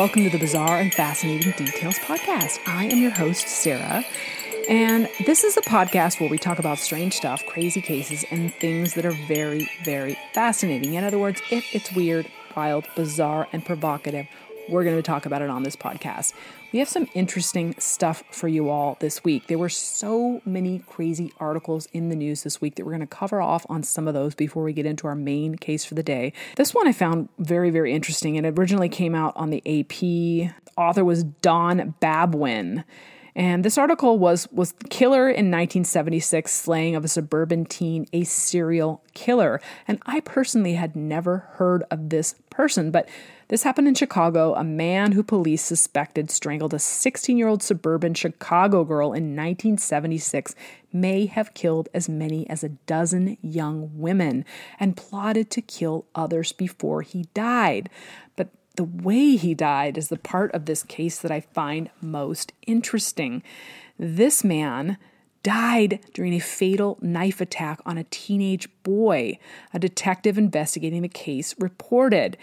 Welcome to the Bizarre and Fascinating Details podcast. I am your host, Sarah, and this is a podcast where we talk about strange stuff, crazy cases, and things that are very, very fascinating. In other words, if it's weird, wild, bizarre, and provocative, we're going to talk about it on this podcast. We have some interesting stuff for you all this week. There were so many crazy articles in the news this week that we're going to cover off on some of those before we get into our main case for the day. This one I found very, very interesting. And it originally came out on the AP. Author was Don Babwin. And this article was was killer in 1976 slaying of a suburban teen, a serial killer. And I personally had never heard of this person, but this happened in Chicago. A man who police suspected strangled a 16 year old suburban Chicago girl in 1976 may have killed as many as a dozen young women and plotted to kill others before he died. But the way he died is the part of this case that I find most interesting. This man died during a fatal knife attack on a teenage boy, a detective investigating the case reported.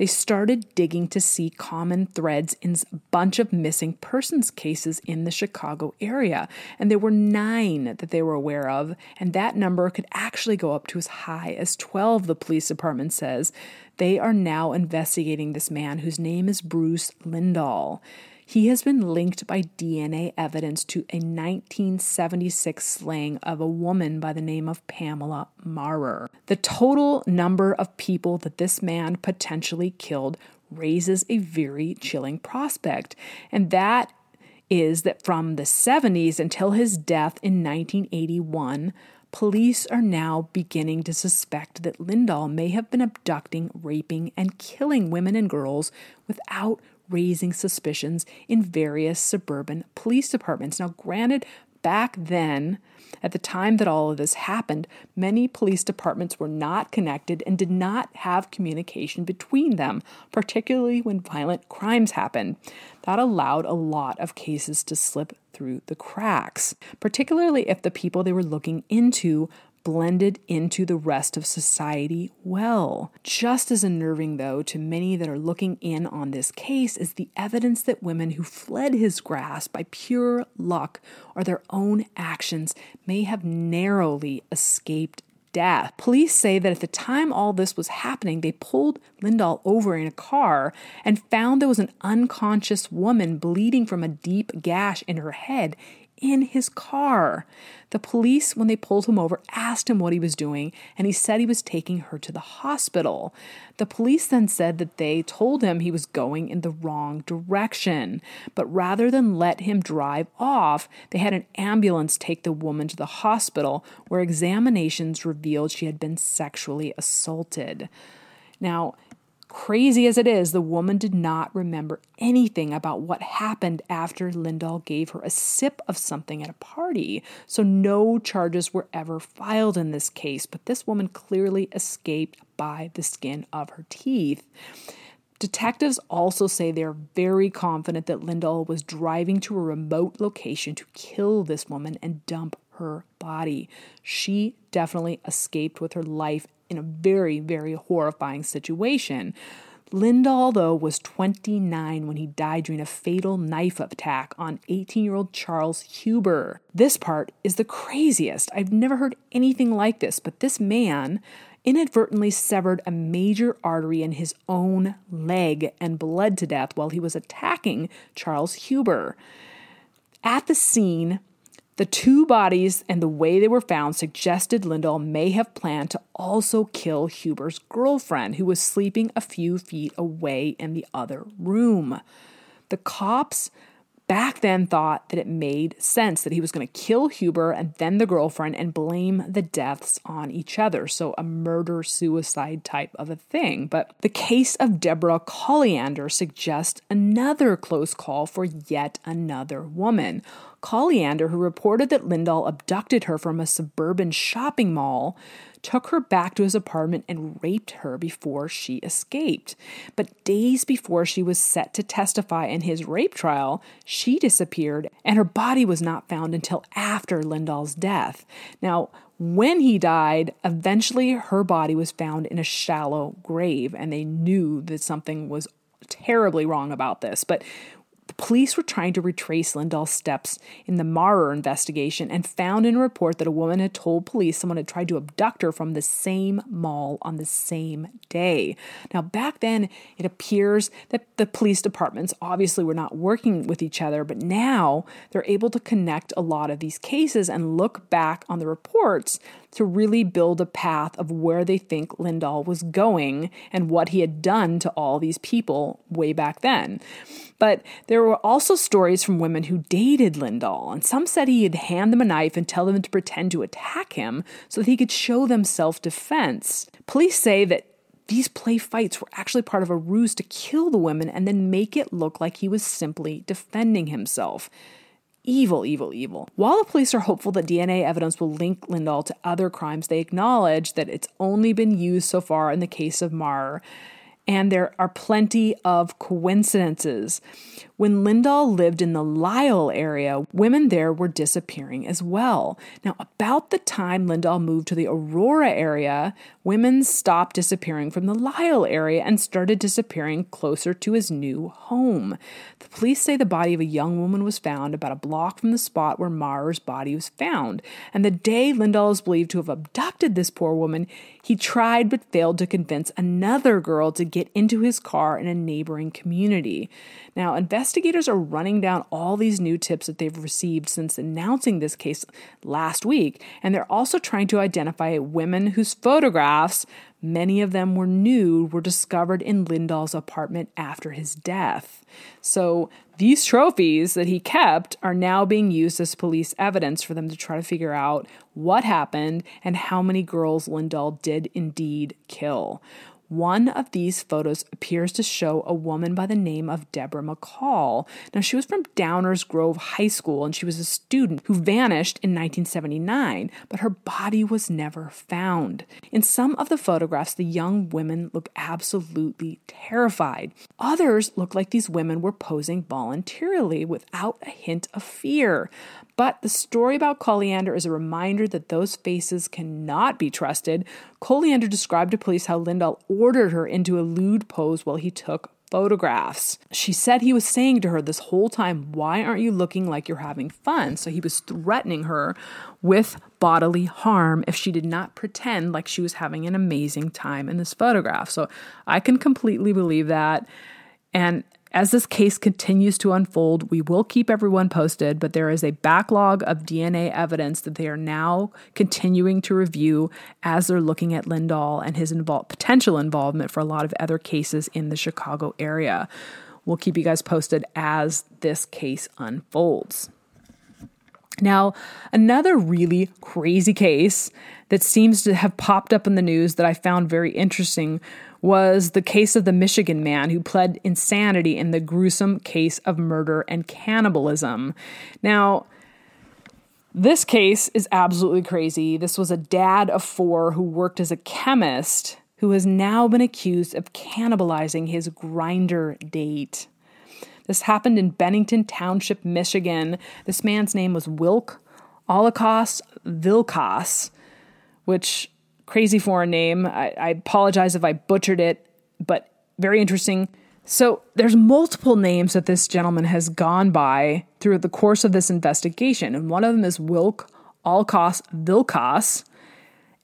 They started digging to see common threads in a bunch of missing persons cases in the Chicago area. And there were nine that they were aware of, and that number could actually go up to as high as 12, the police department says. They are now investigating this man whose name is Bruce Lindahl. He has been linked by DNA evidence to a 1976 slaying of a woman by the name of Pamela Maurer. The total number of people that this man potentially killed raises a very chilling prospect, and that is that from the 70s until his death in 1981, police are now beginning to suspect that Lindahl may have been abducting, raping, and killing women and girls without raising suspicions in various suburban police departments. Now, granted, back then, at the time that all of this happened, many police departments were not connected and did not have communication between them, particularly when violent crimes happened. That allowed a lot of cases to slip through the cracks, particularly if the people they were looking into blended into the rest of society well. Just as unnerving, though, to many that are looking in on this case is the evidence that women who fled his grasp by pure luck or their own actions may have narrowly escaped death. Police say that at the time all this was happening, they pulled Lindahl over in a car and found there was an unconscious woman bleeding from a deep gash in her head in his car. The police, when they pulled him over, asked him what he was doing, and he said he was taking her to the hospital. The police then said that they told him he was going in the wrong direction, but rather than let him drive off, they had an ambulance take the woman to the hospital, where examinations revealed she had been sexually assaulted. Now, Crazy as it is, the woman did not remember anything about what happened after Lindahl gave her a sip of something at a party, so no charges were ever filed in this case, but this woman clearly escaped by the skin of her teeth. Detectives also say they're very confident that Lindahl was driving to a remote location to kill this woman and dump her body. She definitely escaped with her life in a very, very horrifying situation. Lindahl, though, was 29 when he died during a fatal knife attack on 18 year old Charles Huber. This part is the craziest. I've never heard anything like this, but this man inadvertently severed a major artery in his own leg and bled to death while he was attacking Charles Huber. At the scene, the two bodies and the way they were found suggested Lindahl may have planned to also kill Huber's girlfriend, who was sleeping a few feet away in the other room. The cops back then thought that it made sense that he was going to kill Huber and then the girlfriend and blame the deaths on each other. So, a murder suicide type of a thing. But the case of Deborah Colliander suggests another close call for yet another woman. Colliander, who reported that Lindahl abducted her from a suburban shopping mall, took her back to his apartment and raped her before she escaped. But days before she was set to testify in his rape trial, she disappeared and her body was not found until after Lindahl's death. Now, when he died, eventually her body was found in a shallow grave, and they knew that something was terribly wrong about this, but police were trying to retrace Lindahl's steps in the Maurer investigation and found in a report that a woman had told police someone had tried to abduct her from the same mall on the same day. Now, back then, it appears that the police departments obviously were not working with each other, but now they're able to connect a lot of these cases and look back on the reports to really build a path of where they think Lindahl was going and what he had done to all these people way back then. But there were also stories from women who dated Lindahl, and some said he'd hand them a knife and tell them to pretend to attack him so that he could show them self defense. Police say that these play fights were actually part of a ruse to kill the women and then make it look like he was simply defending himself. Evil, evil, evil. While the police are hopeful that DNA evidence will link Lindahl to other crimes, they acknowledge that it's only been used so far in the case of Maurer and there are plenty of coincidences. When Lindahl lived in the Lisle area, women there were disappearing as well. Now, about the time Lindahl moved to the Aurora area, women stopped disappearing from the Lisle area and started disappearing closer to his new home. The police say the body of a young woman was found about a block from the spot where Maurer's body was found. And the day Lindahl is believed to have abducted this poor woman, he tried but failed to convince another girl to get into his car in a neighboring community. Now, investigators are running down all these new tips that they've received since announcing this case last week, and they're also trying to identify women whose photographs, many of them were nude, were discovered in Lindahl's apartment after his death. So, these trophies that he kept are now being used as police evidence for them to try to figure out what happened and how many girls Lindahl did indeed kill. One of these photos appears to show a woman by the name of Deborah McCall. Now, she was from Downers Grove High School and she was a student who vanished in 1979, but her body was never found. In some of the photographs, the young women look absolutely terrified. Others look like these women were posing voluntarily without a hint of fear. But the story about Colliander is a reminder that those faces cannot be trusted. Colliander described to police how Lindahl ordered her into a lewd pose while he took photographs. She said he was saying to her this whole time, Why aren't you looking like you're having fun? So he was threatening her with bodily harm if she did not pretend like she was having an amazing time in this photograph. So I can completely believe that. And as this case continues to unfold, we will keep everyone posted, but there is a backlog of DNA evidence that they are now continuing to review as they're looking at Lindahl and his invol- potential involvement for a lot of other cases in the Chicago area. We'll keep you guys posted as this case unfolds. Now, another really crazy case that seems to have popped up in the news that I found very interesting was the case of the Michigan man who pled insanity in the gruesome case of murder and cannibalism. Now, this case is absolutely crazy. This was a dad of four who worked as a chemist who has now been accused of cannibalizing his Grindr date. This happened in Bennington Township, Michigan. This man's name was Wilk Holocaust Vilkas, which crazy foreign name. I, I apologize if I butchered it, but very interesting. So there's multiple names that this gentleman has gone by through the course of this investigation, and one of them is Wilk Alkos Vilkas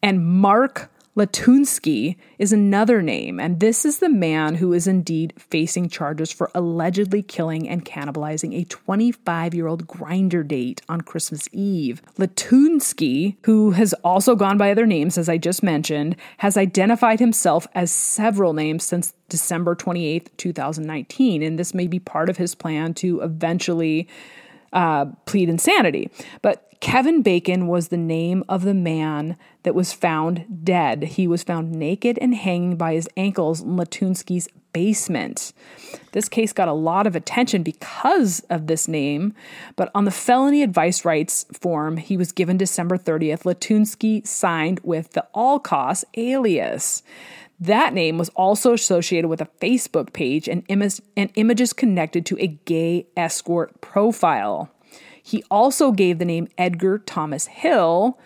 and Mark Latunski is another name, and this is the man who is indeed facing charges for allegedly killing and cannibalizing a 25 year old Grindr date on Christmas Eve. Latunski, who has also gone by other names, as I just mentioned, has identified himself as several names since December 28th, 2019, and this may be part of his plan to eventually uh, plead insanity. But Kevin Bacon was the name of the man that was found dead. He was found naked and hanging by his ankles in Latunski's basement. This case got a lot of attention because of this name, but on the felony advice rights form he was given December 30th, Latunski signed with the Alkos alias. That name was also associated with a Facebook page and, Im- and images connected to a gay escort profile. He also gave the name Edgar Thomas Hill,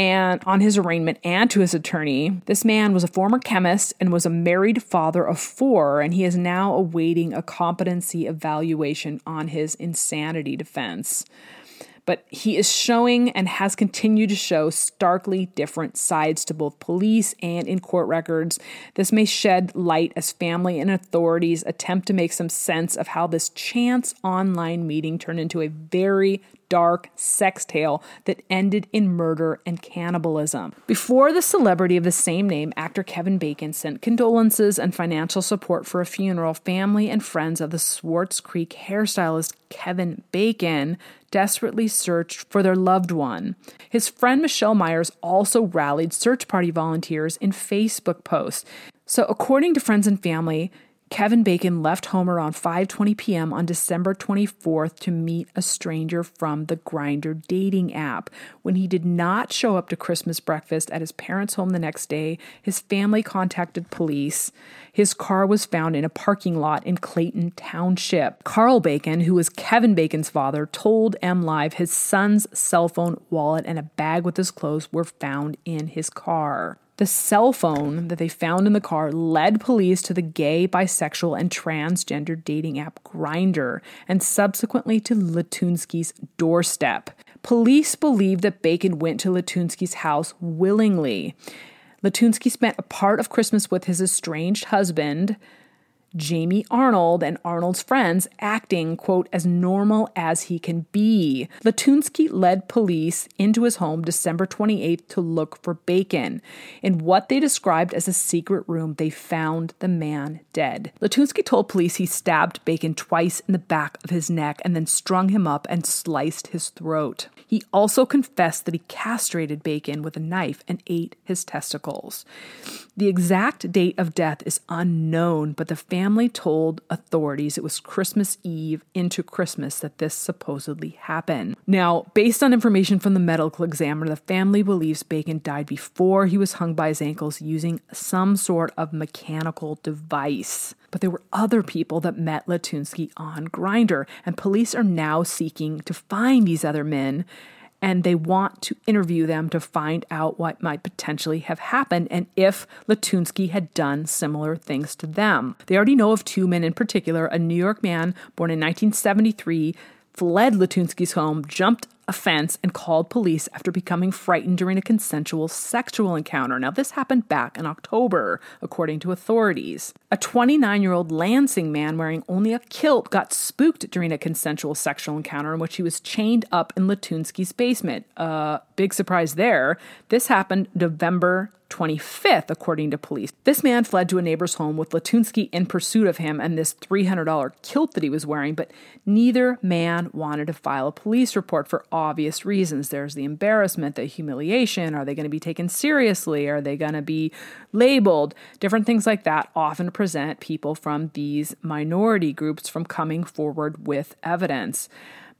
and on his arraignment and to his attorney. This man was a former chemist and was a married father of four, and he is now awaiting a competency evaluation on his insanity defense but he is showing and has continued to show starkly different sides to both police and in court records. This may shed light as family and authorities attempt to make some sense of how this chance online meeting turned into a very dark sex tale that ended in murder and cannibalism. Before the celebrity of the same name, actor Kevin Bacon sent condolences and financial support for a funeral, family and friends of the Swartz Creek hairstylist Kevin Bacon desperately searched for their loved one. His friend Michelle Myers also rallied search party volunteers in Facebook posts. So, according to friends and family, Kevin Bacon left home around 5:20 p.m. on December 24th to meet a stranger from the Grindr dating app. When he did not show up to Christmas breakfast at his parents' home the next day, his family contacted police. His car was found in a parking lot in Clayton Township. Carl Bacon, who was Kevin Bacon's father, told M Live his son's cell phone, wallet, and a bag with his clothes were found in his car. The cell phone that they found in the car led police to the gay, bisexual, and transgender dating app Grindr and subsequently to Latunski's doorstep. Police believe that Bacon went to Latunski's house willingly. Latunski spent a part of Christmas with his estranged husband, Jamie Arnold and Arnold's friends acting, quote, as normal as he can be. Latunski led police into his home December 28th to look for Bacon. In what they described as a secret room, they found the man dead. Latunski told police he stabbed Bacon twice in the back of his neck and then strung him up and sliced his throat. He also confessed that he castrated Bacon with a knife and ate his testicles. The exact date of death is unknown, but the family told authorities it was Christmas Eve into Christmas that this supposedly happened. Now, based on information from the medical examiner, the family believes Bacon died before he was hung by his ankles using some sort of mechanical device. But there were other people that met Latunski on Grindr, and police are now seeking to find these other men and they want to interview them to find out what might potentially have happened and if Latunski had done similar things to them. They already know of two men in particular a New York man born in 1973 fled Latunski's home, jumped a fence, and called police after becoming frightened during a consensual sexual encounter. Now, this happened back in October, according to authorities. A 29 year old Lansing man wearing only a kilt got spooked during a consensual sexual encounter in which he was chained up in Latunski's basement. Uh, big surprise there. This happened November 25th, according to police. This man fled to a neighbor's home with Latunski in pursuit of him and this $300 kilt that he was wearing, but neither man wanted to file a police report for obvious reasons. There's the embarrassment, the humiliation. Are they going to be taken seriously? Are they going to be labeled? Different things like that often present people from these minority groups from coming forward with evidence.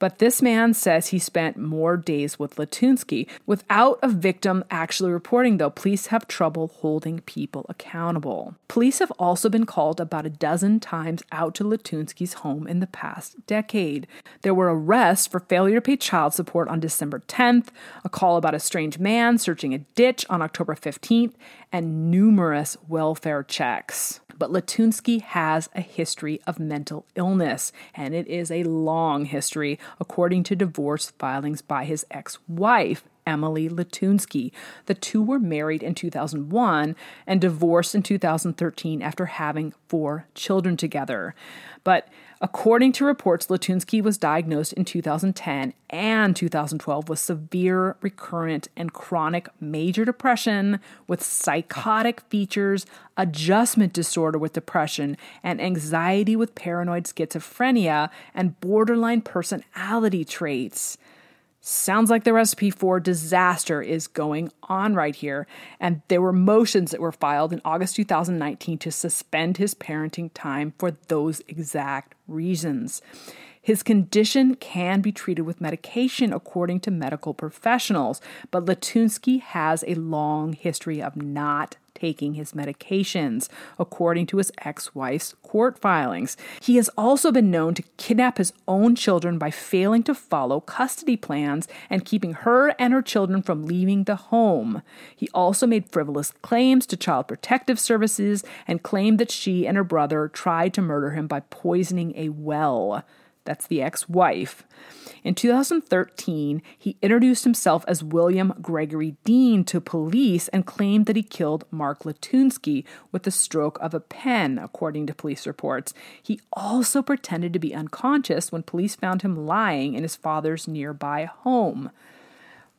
But this man says he spent more days with Latunski. Without a victim actually reporting, though, police have trouble holding people accountable. Police have also been called about a dozen times out to Latunski's home in the past decade. There were arrests for failure to pay child support on December 10th, a call about a strange man searching a ditch on October 15th, and numerous welfare checks. But Latunski has a history of mental illness, and it is a long history, according to divorce filings by his ex wife, Emily Latunski. The two were married in 2001 and divorced in 2013 after having four children together. But according to reports, Latunski was diagnosed in 2010 and 2012 with severe, recurrent, and chronic major depression with psychotic features, adjustment disorder with depression, and anxiety with paranoid schizophrenia and borderline personality traits. Sounds like the recipe for disaster is going on right here. And there were motions that were filed in August 2019 to suspend his parenting time for those exact reasons. His condition can be treated with medication according to medical professionals, but Latunski has a long history of not taking his medications, according to his ex wife's court filings. He has also been known to kidnap his own children by failing to follow custody plans and keeping her and her children from leaving the home. He also made frivolous claims to Child Protective Services and claimed that she and her brother tried to murder him by poisoning a well. That's the ex wife. In 2013, he introduced himself as William Gregory Dean to police and claimed that he killed Mark Latunski with the stroke of a pen, according to police reports. He also pretended to be unconscious when police found him lying in his father's nearby home.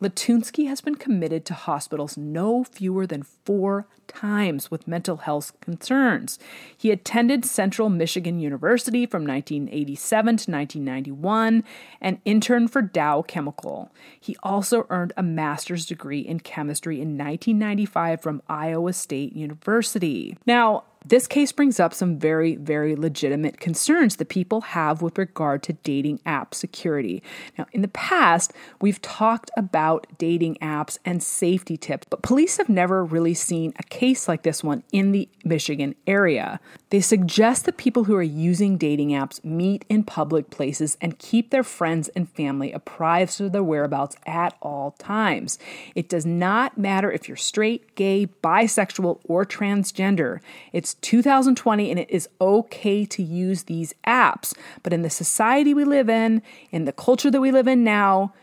Latunski has been committed to hospitals no fewer than four times with mental health concerns. He attended Central Michigan University from 1987 to 1991 and interned for Dow Chemical. He also earned a master's degree in chemistry in 1995 from Iowa State University. Now, this case brings up some very, very legitimate concerns that people have with regard to dating app security. Now, in the past, we've talked about dating apps and safety tips, but police have never really seen a case like this one in the Michigan area. They suggest that people who are using dating apps meet in public places and keep their friends and family apprised of their whereabouts at all times. It does not matter if you're straight, gay, bisexual, or transgender. It's it's 2020 and it is okay to use these apps. But in the society we live in, in the culture that we live in now,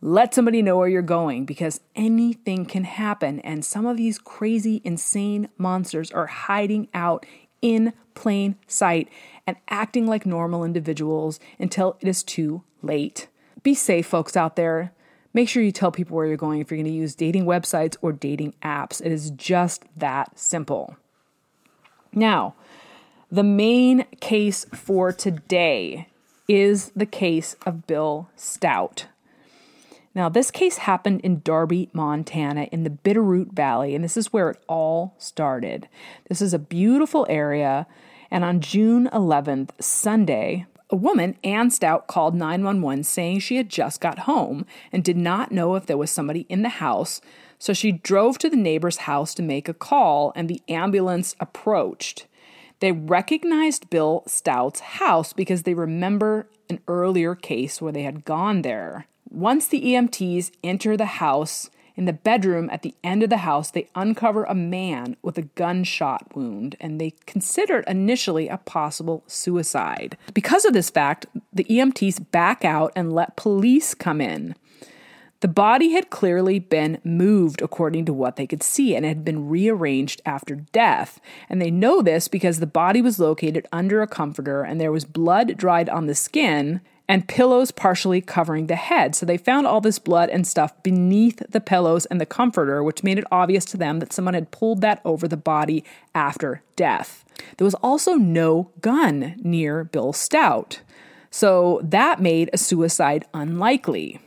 let somebody know where you're going because anything can happen. And some of these crazy, insane monsters are hiding out in plain sight and acting like normal individuals until it is too late. Be safe, folks out there. Make sure you tell people where you're going if you're going to use dating websites or dating apps. It is just that simple. Now, the main case for today is the case of Bill Stout. Now, this case happened in Darby, Montana, in the Bitterroot Valley, and this is where it all started. This is a beautiful area, and on June 11th, Sunday, a woman, Ann Stout, called 911 saying she had just got home and did not know if there was somebody in the house, so she drove to the neighbor's house to make a call, and the ambulance approached. They recognized Bill Stout's house because they remember an earlier case where they had gone there. Once the EMTs enter the house, in the bedroom at the end of the house, they uncover a man with a gunshot wound, and they considered initially a possible suicide. Because of this fact, the EMTs back out and let police come in. The body had clearly been moved according to what they could see and had been rearranged after death. And they know this because the body was located under a comforter and there was blood dried on the skin and pillows partially covering the head. So they found all this blood and stuff beneath the pillows and the comforter, which made it obvious to them that someone had pulled that over the body after death. There was also no gun near Bill Stout. So that made a suicide unlikely.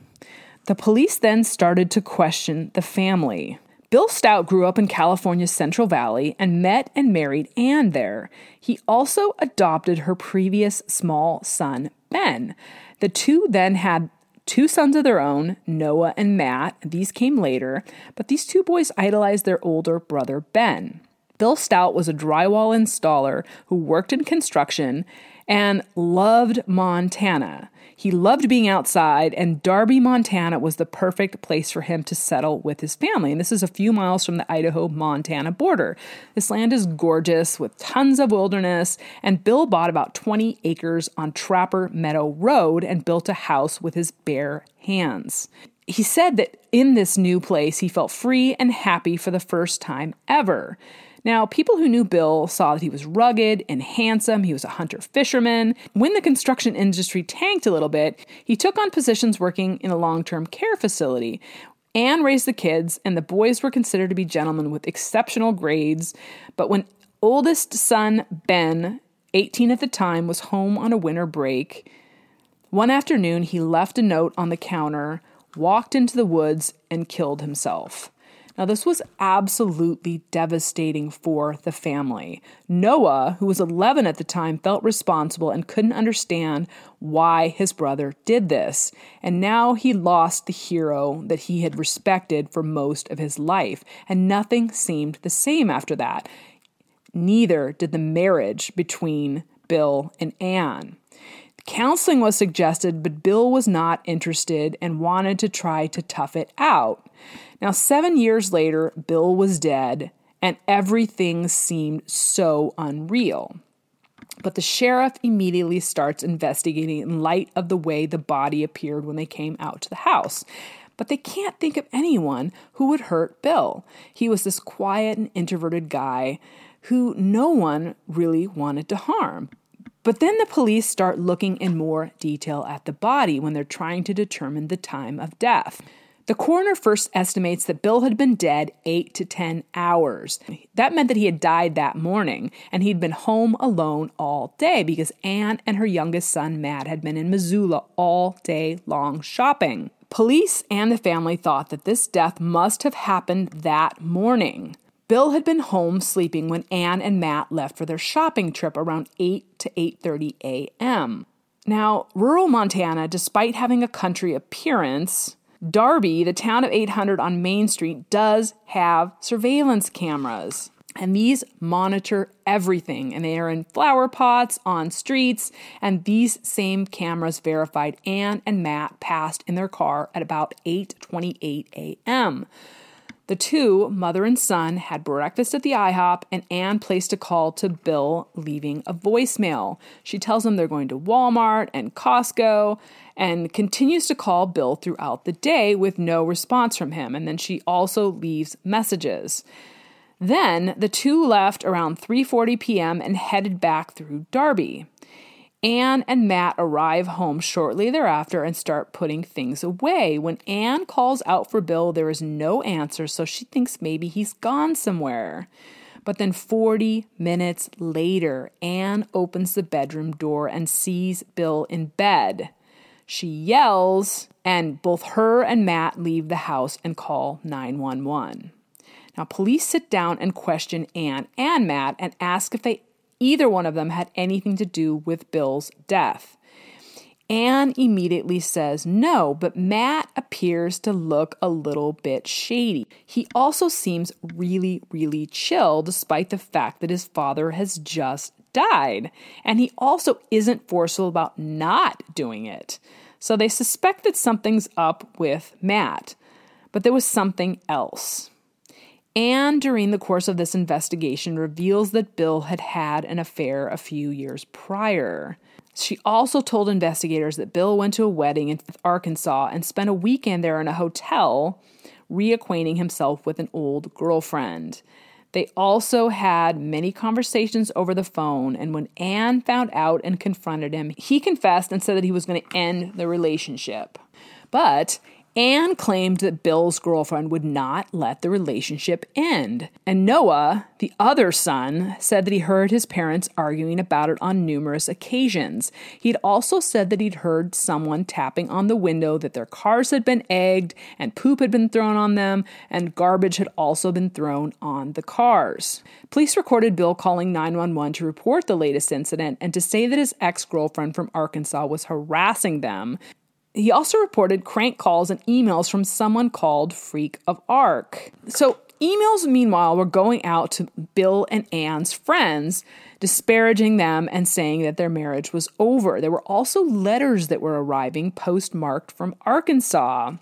The police then started to question the family. Bill Stout grew up in California's Central Valley and met and married Anne there. He also adopted her previous small son, Ben. The two then had two sons of their own, Noah and Matt. These came later, but these two boys idolized their older brother, Ben. Bill Stout was a drywall installer who worked in construction and loved Montana. He loved being outside, and Darby, Montana was the perfect place for him to settle with his family. And this is a few miles from the Idaho Montana border. This land is gorgeous with tons of wilderness, and Bill bought about 20 acres on Trapper Meadow Road and built a house with his bare hands. He said that in this new place, he felt free and happy for the first time ever. Now, people who knew Bill saw that he was rugged and handsome. He was a hunter fisherman. When the construction industry tanked a little bit, he took on positions working in a long term care facility. Ann raised the kids, and the boys were considered to be gentlemen with exceptional grades. But when oldest son, Ben, 18 at the time, was home on a winter break, one afternoon he left a note on the counter, walked into the woods, and killed himself. Now, this was absolutely devastating for the family. Noah, who was 11 at the time, felt responsible and couldn't understand why his brother did this. And now he lost the hero that he had respected for most of his life, and nothing seemed the same after that. Neither did the marriage between Bill and Ann. Counseling was suggested, but Bill was not interested and wanted to try to tough it out. Now, seven years later, Bill was dead, and everything seemed so unreal. But the sheriff immediately starts investigating in light of the way the body appeared when they came out to the house. But they can't think of anyone who would hurt Bill. He was this quiet and introverted guy who no one really wanted to harm. But then the police start looking in more detail at the body when they're trying to determine the time of death. The coroner first estimates that Bill had been dead 8 to 10 hours. That meant that he had died that morning and he'd been home alone all day because Ann and her youngest son Matt had been in Missoula all day long shopping. Police and the family thought that this death must have happened that morning. Bill had been home sleeping when Anne and Matt left for their shopping trip around 8 to 8:30 a.m. Now, rural Montana, despite having a country appearance, Darby, the town of 800 on Main Street, does have surveillance cameras. And these monitor everything, and they are in flower pots on streets. And these same cameras verified Ann and Matt passed in their car at about 8:28 a.m. The two, mother and son, had breakfast at the IHOP, and Anne placed a call to Bill, leaving a voicemail. She tells him they're going to Walmart and Costco, and continues to call Bill throughout the day with no response from him. And then she also leaves messages. Then the two left around 3:40 p.m. and headed back through Darby. Ann and Matt arrive home shortly thereafter and start putting things away. When Anne calls out for Bill, there is no answer, so she thinks maybe he's gone somewhere. But then 40 minutes later, Anne opens the bedroom door and sees Bill in bed. She yells, and both her and Matt leave the house and call 911. Now, police sit down and question Anne and Matt and ask if they either one of them had anything to do with Bill's death. Anne immediately says no, but Matt appears to look a little bit shady. He also seems really, really chill, despite the fact that his father has just died. And he also isn't forceful about not doing it. So they suspect that something's up with Matt. But there was something else. Ann, during the course of this investigation, reveals that Bill had had an affair a few years prior. She also told investigators that Bill went to a wedding in Arkansas and spent a weekend there in a hotel, reacquainting himself with an old girlfriend. They also had many conversations over the phone, and when Ann found out and confronted him, he confessed and said that he was going to end the relationship. But Ann claimed that Bill's girlfriend would not let the relationship end. And Noah, the other son, said that he heard his parents arguing about it on numerous occasions. He'd also said that he'd heard someone tapping on the window, that their cars had been egged, and poop had been thrown on them, and garbage had also been thrown on the cars. Police recorded Bill calling 911 to report the latest incident and to say that his ex girlfriend from Arkansas was harassing them he also reported crank calls and emails from someone called Freak of Arc. So, emails, meanwhile, were going out to Bill and Ann's friends, disparaging them and saying that their marriage was over. There were also letters that were arriving postmarked from Arkansas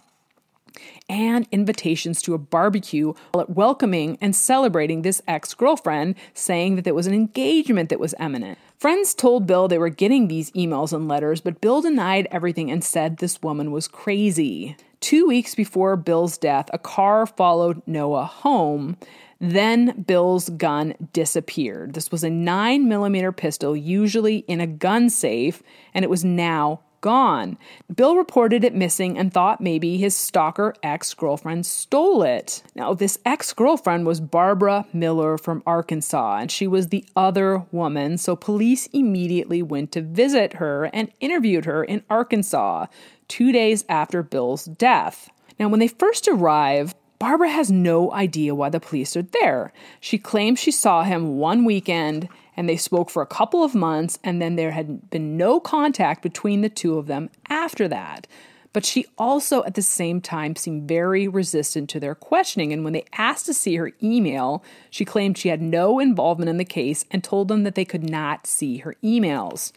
and invitations to a barbecue welcoming and celebrating this ex girlfriend, saying that there was an engagement that was imminent. Friends told Bill they were getting these emails and letters, but Bill denied everything and said this woman was crazy. Two weeks before Bill's death, a car followed Noah home. Then Bill's gun disappeared. This was a 9mm pistol, usually in a gun safe, and it was now gone. Bill reported it missing and thought maybe his stalker ex girlfriend stole it. Now, this ex girlfriend was Barbara Miller from Arkansas, and she was the other woman, so police immediately went to visit her and interviewed her in Arkansas two days after Bill's death. Now, when they first arrived, Barbara has no idea why the police are there. She claims she saw him one weekend and they spoke for a couple of months, and then there had been no contact between the two of them after that. But she also, at the same time, seemed very resistant to their questioning. And when they asked to see her email, she claimed she had no involvement in the case and told them that they could not see her emails.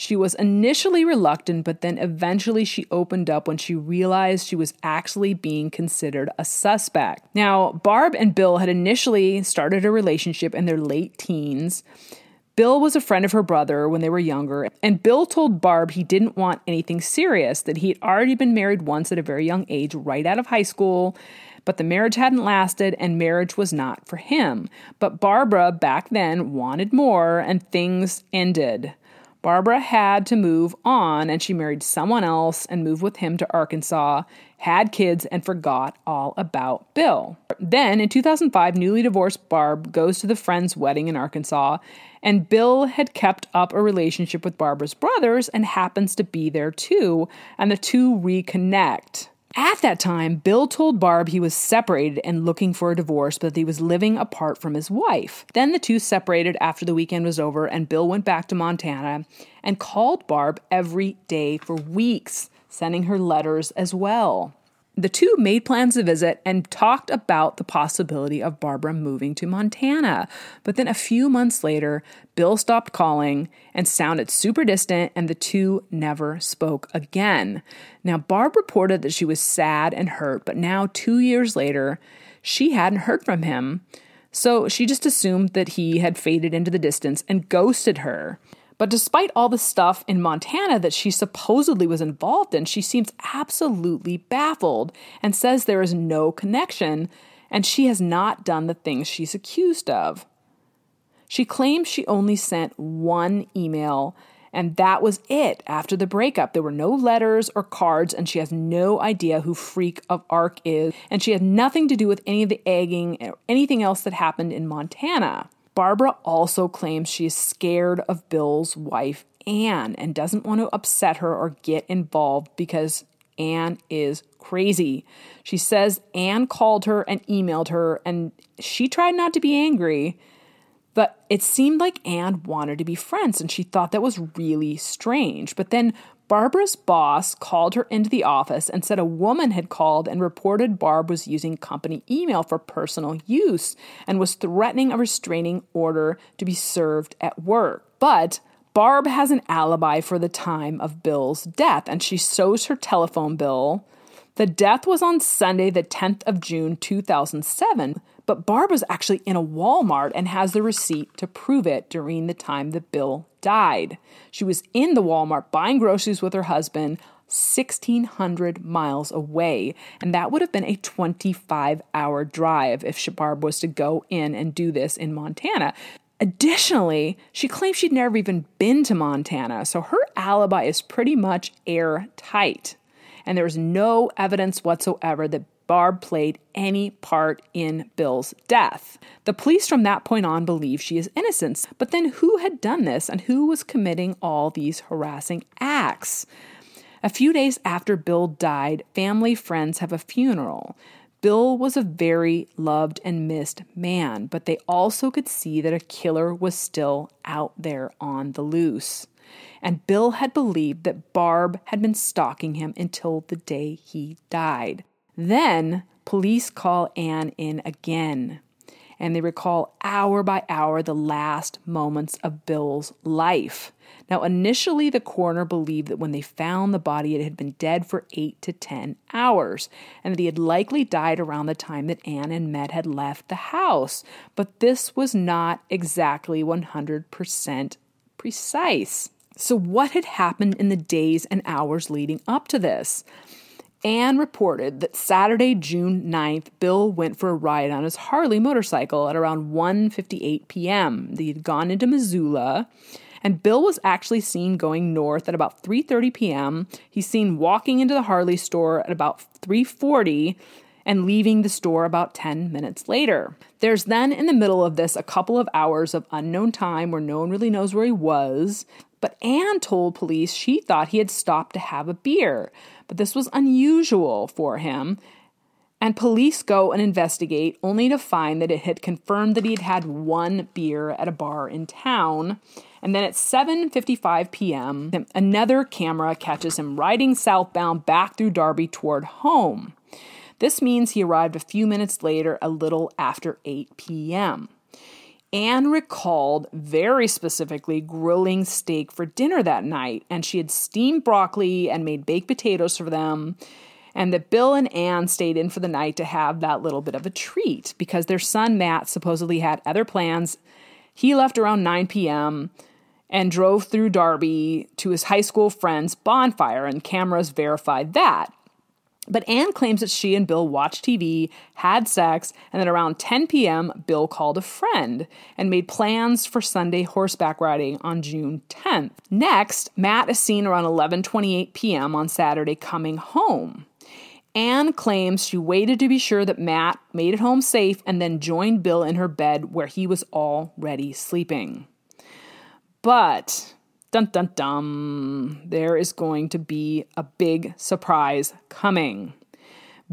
She was initially reluctant, but then eventually she opened up when she realized she was actually being considered a suspect. Now, Barb and Bill had initially started a relationship in their late teens. Bill was a friend of her brother when they were younger, and Bill told Barb he didn't want anything serious, that he had already been married once at a very young age, right out of high school, but the marriage hadn't lasted and marriage was not for him. But Barbara back then wanted more, and things ended. Barbara had to move on and she married someone else and moved with him to Arkansas, had kids, and forgot all about Bill. Then, in 2005, newly divorced Barb goes to the friend's wedding in Arkansas, and Bill had kept up a relationship with Barbara's brothers and happens to be there too, and the two reconnect. At that time, Bill told Barb he was separated and looking for a divorce, but that he was living apart from his wife. Then the two separated after the weekend was over, and Bill went back to Montana and called Barb every day for weeks, sending her letters as well. The two made plans to visit and talked about the possibility of Barbara moving to Montana. But then a few months later, Bill stopped calling and sounded super distant, and the two never spoke again. Now, Barb reported that she was sad and hurt, but now, two years later, she hadn't heard from him. So she just assumed that he had faded into the distance and ghosted her. But despite all the stuff in Montana that she supposedly was involved in, she seems absolutely baffled and says there is no connection and she has not done the things she's accused of. She claims she only sent one email, and that was it after the breakup. There were no letters or cards, and she has no idea who Freak of Arc is, and she had nothing to do with any of the egging or anything else that happened in Montana. Barbara also claims she is scared of Bill's wife, Anne, and doesn't want to upset her or get involved because Anne is crazy. She says Anne called her and emailed her, and she tried not to be angry, but it seemed like Anne wanted to be friends, and she thought that was really strange. But then Barbara's boss called her into the office and said a woman had called and reported Barb was using company email for personal use and was threatening a restraining order to be served at work. But Barb has an alibi for the time of Bill's death and she shows her telephone bill. The death was on Sunday, the 10th of June, 2007, but Barb was actually in a Walmart and has the receipt to prove it during the time that Bill died. She was in the Walmart buying groceries with her husband 1,600 miles away, and that would have been a 25 hour drive if Barb was to go in and do this in Montana. Additionally, she claims she'd never even been to Montana, so her alibi is pretty much airtight. And there's no evidence whatsoever that Barb played any part in Bill's death. The police from that point on believe she is innocent. But then who had done this and who was committing all these harassing acts? A few days after Bill died, family friends have a funeral. Bill was a very loved and missed man, but they also could see that a killer was still out there on the loose. And Bill had believed that Barb had been stalking him until the day he died. Then police call Anne in again, and they recall hour by hour the last moments of Bill's life. Now, initially, the coroner believed that when they found the body, it had been dead for eight to 10 hours, and that he had likely died around the time that Anne and Med had left the house. But this was not exactly 100% precise. So, what had happened in the days and hours leading up to this? Anne reported that Saturday, June 9th, Bill went for a ride on his Harley motorcycle at around 1:58 p.m. He had gone into Missoula, and Bill was actually seen going north at about 3:30 p.m. He's seen walking into the Harley store at about 3:40 and leaving the store about 10 minutes later. There's then in the middle of this a couple of hours of unknown time where no one really knows where he was, but Anne told police she thought he had stopped to have a beer but this was unusual for him. And police go and investigate, only to find that it had confirmed that he had had one beer at a bar in town. And then at 7:55 p.m., another camera catches him riding southbound back through Darby toward home. This means he arrived a few minutes later, a little after 8 p.m. Anne recalled very specifically grilling steak for dinner that night, and she had steamed broccoli and made baked potatoes for them and that Bill and Anne stayed in for the night to have that little bit of a treat because their son Matt supposedly had other plans. He left around 9 p.m. and drove through Darby to his high school friend's bonfire, and cameras verified that. But Anne claims that she and Bill watched TV, had sex, and then around 10 p.m., Bill called a friend and made plans for Sunday horseback riding on June 10th. Next, Matt is seen around 11:28 p.m. on Saturday coming home. Anne claims she waited to be sure that Matt made it home safe and then joined Bill in her bed where he was already sleeping. But, dun dun dun, there is going to be a big surprise coming.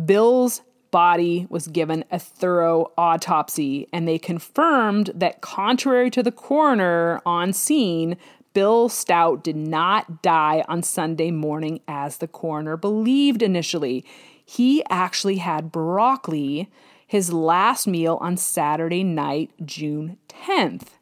Bill's body was given a thorough autopsy, and they confirmed that, contrary to the coroner on scene, Bill Stout did not die on Sunday morning as the coroner believed initially he actually had broccoli his last meal on Saturday night, June 10th.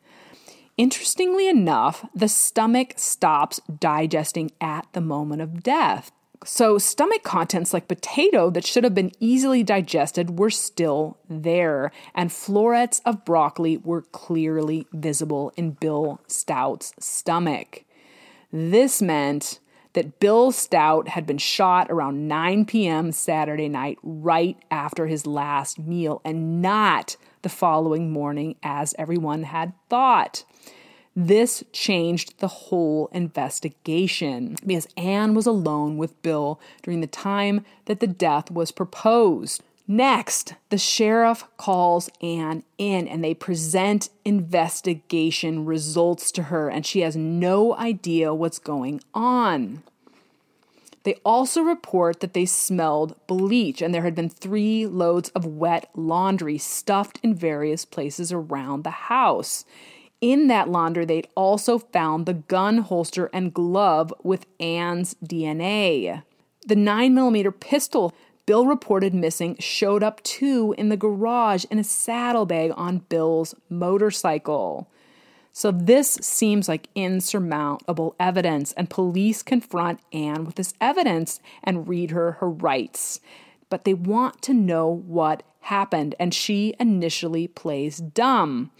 Interestingly enough, the stomach stops digesting at the moment of death. So, stomach contents like potato that should have been easily digested were still there, and florets of broccoli were clearly visible in Bill Stout's stomach. This meant that Bill Stout had been shot around 9 p.m. Saturday night, right after his last meal, and not the following morning as everyone had thought. This changed the whole investigation because Anne was alone with Bill during the time that the death was proposed. Next, the sheriff calls Anne in and they present investigation results to her, and she has no idea what's going on. They also report that they smelled bleach and there had been three loads of wet laundry stuffed in various places around the house. In that laundry, they'd also found the gun holster and glove with Anne's DNA. The 9mm pistol Bill reported missing showed up too in the garage in a saddlebag on Bill's motorcycle. So this seems like insurmountable evidence, and police confront Anne with this evidence and read her her rights. But they want to know what happened, and she initially plays dumb.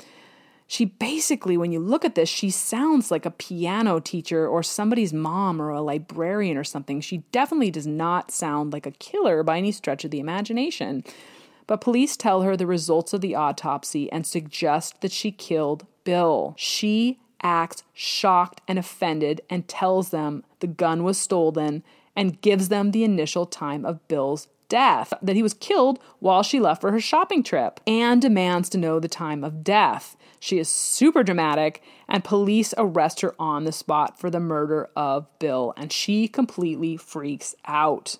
She basically, when you look at this, she sounds like a piano teacher or somebody's mom or a librarian or something. She definitely does not sound like a killer by any stretch of the imagination. But police tell her the results of the autopsy and suggest that she killed Bill. She acts shocked and offended and tells them the gun was stolen and gives them the initial time of Bill's death, that he was killed while she left for her shopping trip, and demands to know the time of death. She is super dramatic, and police arrest her on the spot for the murder of Bill, and she completely freaks out.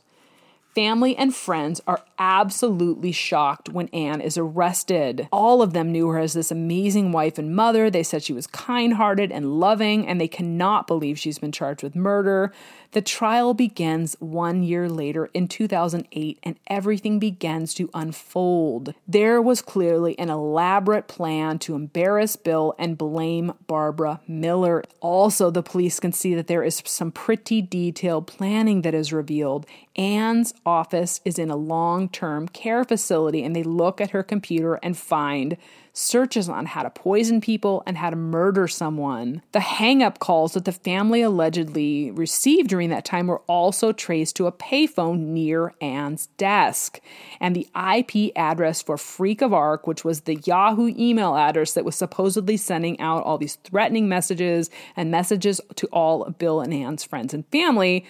Family and friends are absolutely shocked when Anne is arrested. All of them knew her as this amazing wife and mother. They said she was kind hearted and loving, and they cannot believe she's been charged with murder. The trial begins one year later in 2008, and everything begins to unfold. There was clearly an elaborate plan to embarrass Bill and blame Barbara Miller. Also, the police can see that there is some pretty detailed planning that is revealed. Anne's office is in a long term care facility, and they look at her computer and find searches on how to poison people and how to murder someone. The hang up calls that the family allegedly received during that time were also traced to a payphone near Anne's desk. And the IP address for Freak of Arc, which was the Yahoo email address that was supposedly sending out all these threatening messages and messages to all Bill and Anne's friends and family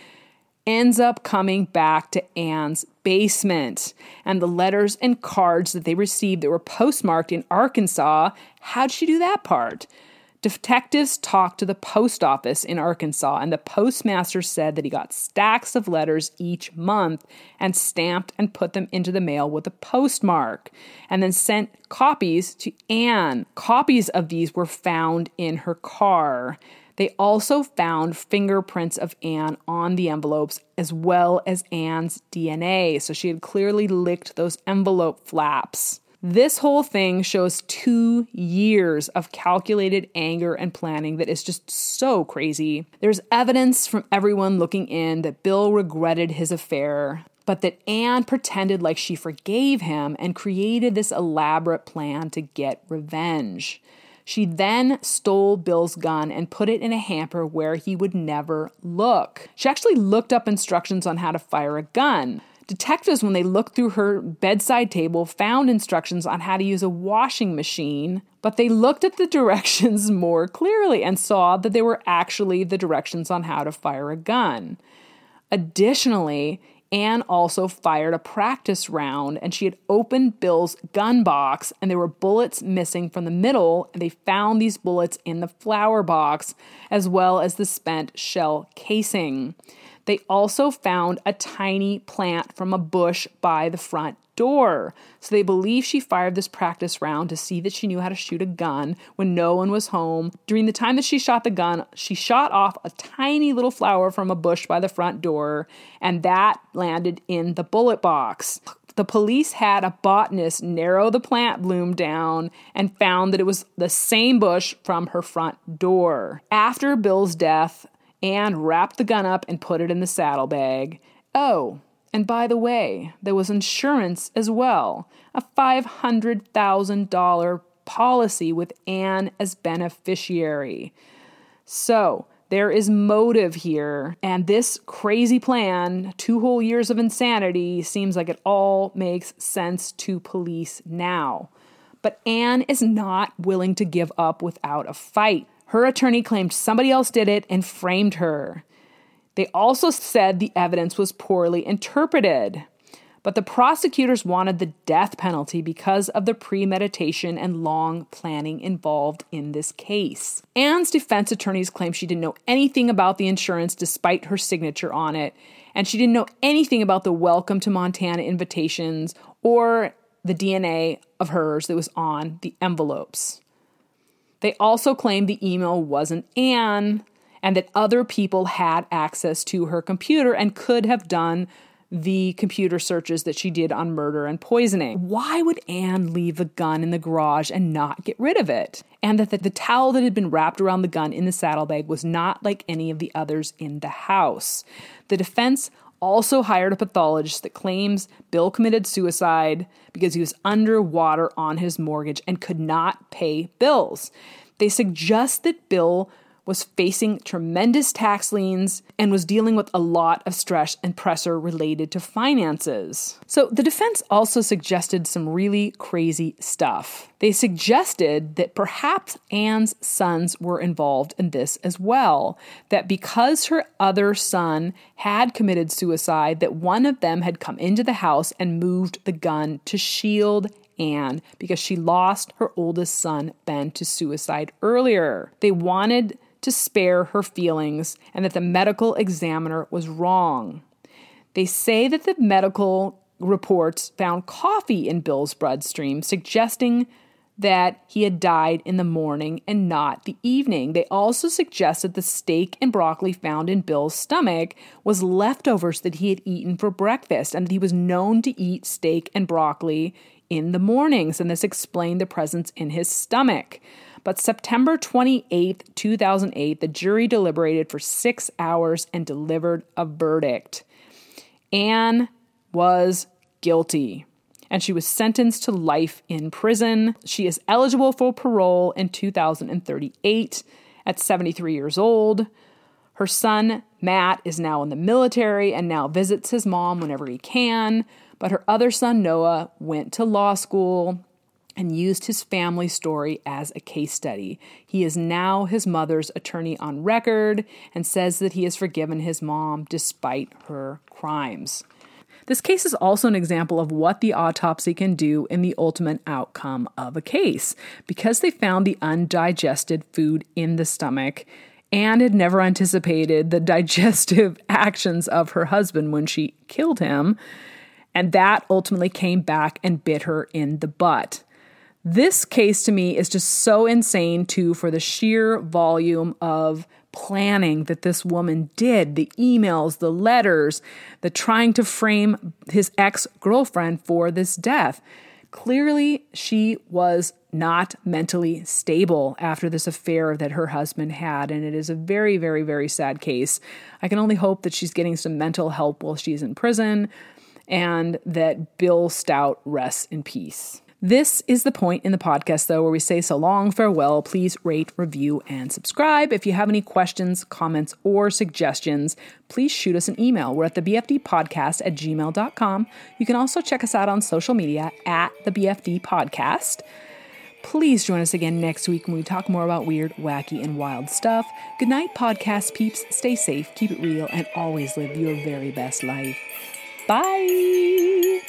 ends up coming back to Anne's basement. And the letters and cards that they received that were postmarked in Arkansas, how'd she do that part? Detectives talked to the post office in Arkansas, and the postmaster said that he got stacks of letters each month and stamped and put them into the mail with a postmark, and then sent copies to Anne. Copies of these were found in her car. They also found fingerprints of Anne on the envelopes as well as Anne's DNA, so she had clearly licked those envelope flaps. This whole thing shows two years of calculated anger and planning that is just so crazy. There's evidence from everyone looking in that Bill regretted his affair, but that Anne pretended like she forgave him and created this elaborate plan to get revenge. She then stole Bill's gun and put it in a hamper where he would never look. She actually looked up instructions on how to fire a gun. Detectives, when they looked through her bedside table, found instructions on how to use a washing machine, but they looked at the directions more clearly and saw that they were actually the directions on how to fire a gun. Additionally, Anne also fired a practice round and she had opened Bill's gun box and there were bullets missing from the middle and they found these bullets in the flower box as well as the spent shell casing. They also found a tiny plant from a bush by the front door. So they believe she fired this practice round to see that she knew how to shoot a gun when no one was home. During the time that she shot the gun, she shot off a tiny little flower from a bush by the front door, and that landed in the bullet box. The police had a botanist narrow the plant bloom down and found that it was the same bush from her front door. After Bill's death, Anne wrapped the gun up and put it in the saddlebag. Oh, and by the way, there was insurance as well a $500,000 policy with Anne as beneficiary. So, there is motive here, and this crazy plan, two whole years of insanity, seems like it all makes sense to police now. But Anne is not willing to give up without a fight. Her attorney claimed somebody else did it and framed her. They also said the evidence was poorly interpreted. But the prosecutors wanted the death penalty because of the premeditation and long planning involved in this case. Anne's defense attorneys claimed she didn't know anything about the insurance despite her signature on it, and she didn't know anything about the welcome to Montana invitations or the DNA of hers that was on the envelopes. They also claimed the email wasn't Anne and that other people had access to her computer and could have done the computer searches that she did on murder and poisoning. Why would Anne leave the gun in the garage and not get rid of it? And that the, the, towel that had been wrapped around the gun in the saddlebag was not like any of the others in the house. The defense also hired a pathologist that claims Bill committed suicide because he was underwater on his mortgage and could not pay bills. They suggest that Bill was facing tremendous tax liens and was dealing with a lot of stress and pressure related to finances. So the defense also suggested some really crazy stuff. They suggested that perhaps Anne's sons were involved in this as well, that because her other son had committed suicide, that one of them had come into the house and moved the gun to shield Anne because she lost her oldest son, Ben, to suicide earlier. They wanted to spare her feelings and that the medical examiner was wrong. They say that the medical reports found coffee in Bill's bloodstream, suggesting that he had died in the morning and not the evening. They also suggested the steak and broccoli found in Bill's stomach was leftovers that he had eaten for breakfast and that he was known to eat steak and broccoli in the mornings, and this explained the presence in his stomach. But September 28, 2008, the jury deliberated for six hours and delivered a verdict. Anne was guilty and she was sentenced to life in prison. She is eligible for parole in 2038 at 73 years old. Her son, Matt, is now in the military and now visits his mom whenever he can. But her other son, Noah, went to law school and used his family story as a case study. He is now his mother's attorney on record and says that he has forgiven his mom despite her crimes. This case is also an example of what the autopsy can do in the ultimate outcome of a case. Because they found the undigested food in the stomach and had never anticipated the digestive actions of her husband when she killed him, and that ultimately came back and bit her in the butt. This case to me is just so insane, too, for the sheer volume of planning that this woman did the emails, the letters, the trying to frame his ex girlfriend for this death. Clearly, she was not mentally stable after this affair that her husband had, and it is a very, very, very sad case. I can only hope that she's getting some mental help while she's in prison and that Bill Stout rests in peace. This is the point in the podcast, though, where we say so long, farewell. Please rate, review, and subscribe. If you have any questions, comments, or suggestions, please shoot us an email. We're at the BFD podcast at gmail.com. You can also check us out on social media at the BFD podcast. Please join us again next week when we talk more about weird, wacky, and wild stuff. Good night, podcast peeps. Stay safe, keep it real, and always live your very best life. Bye.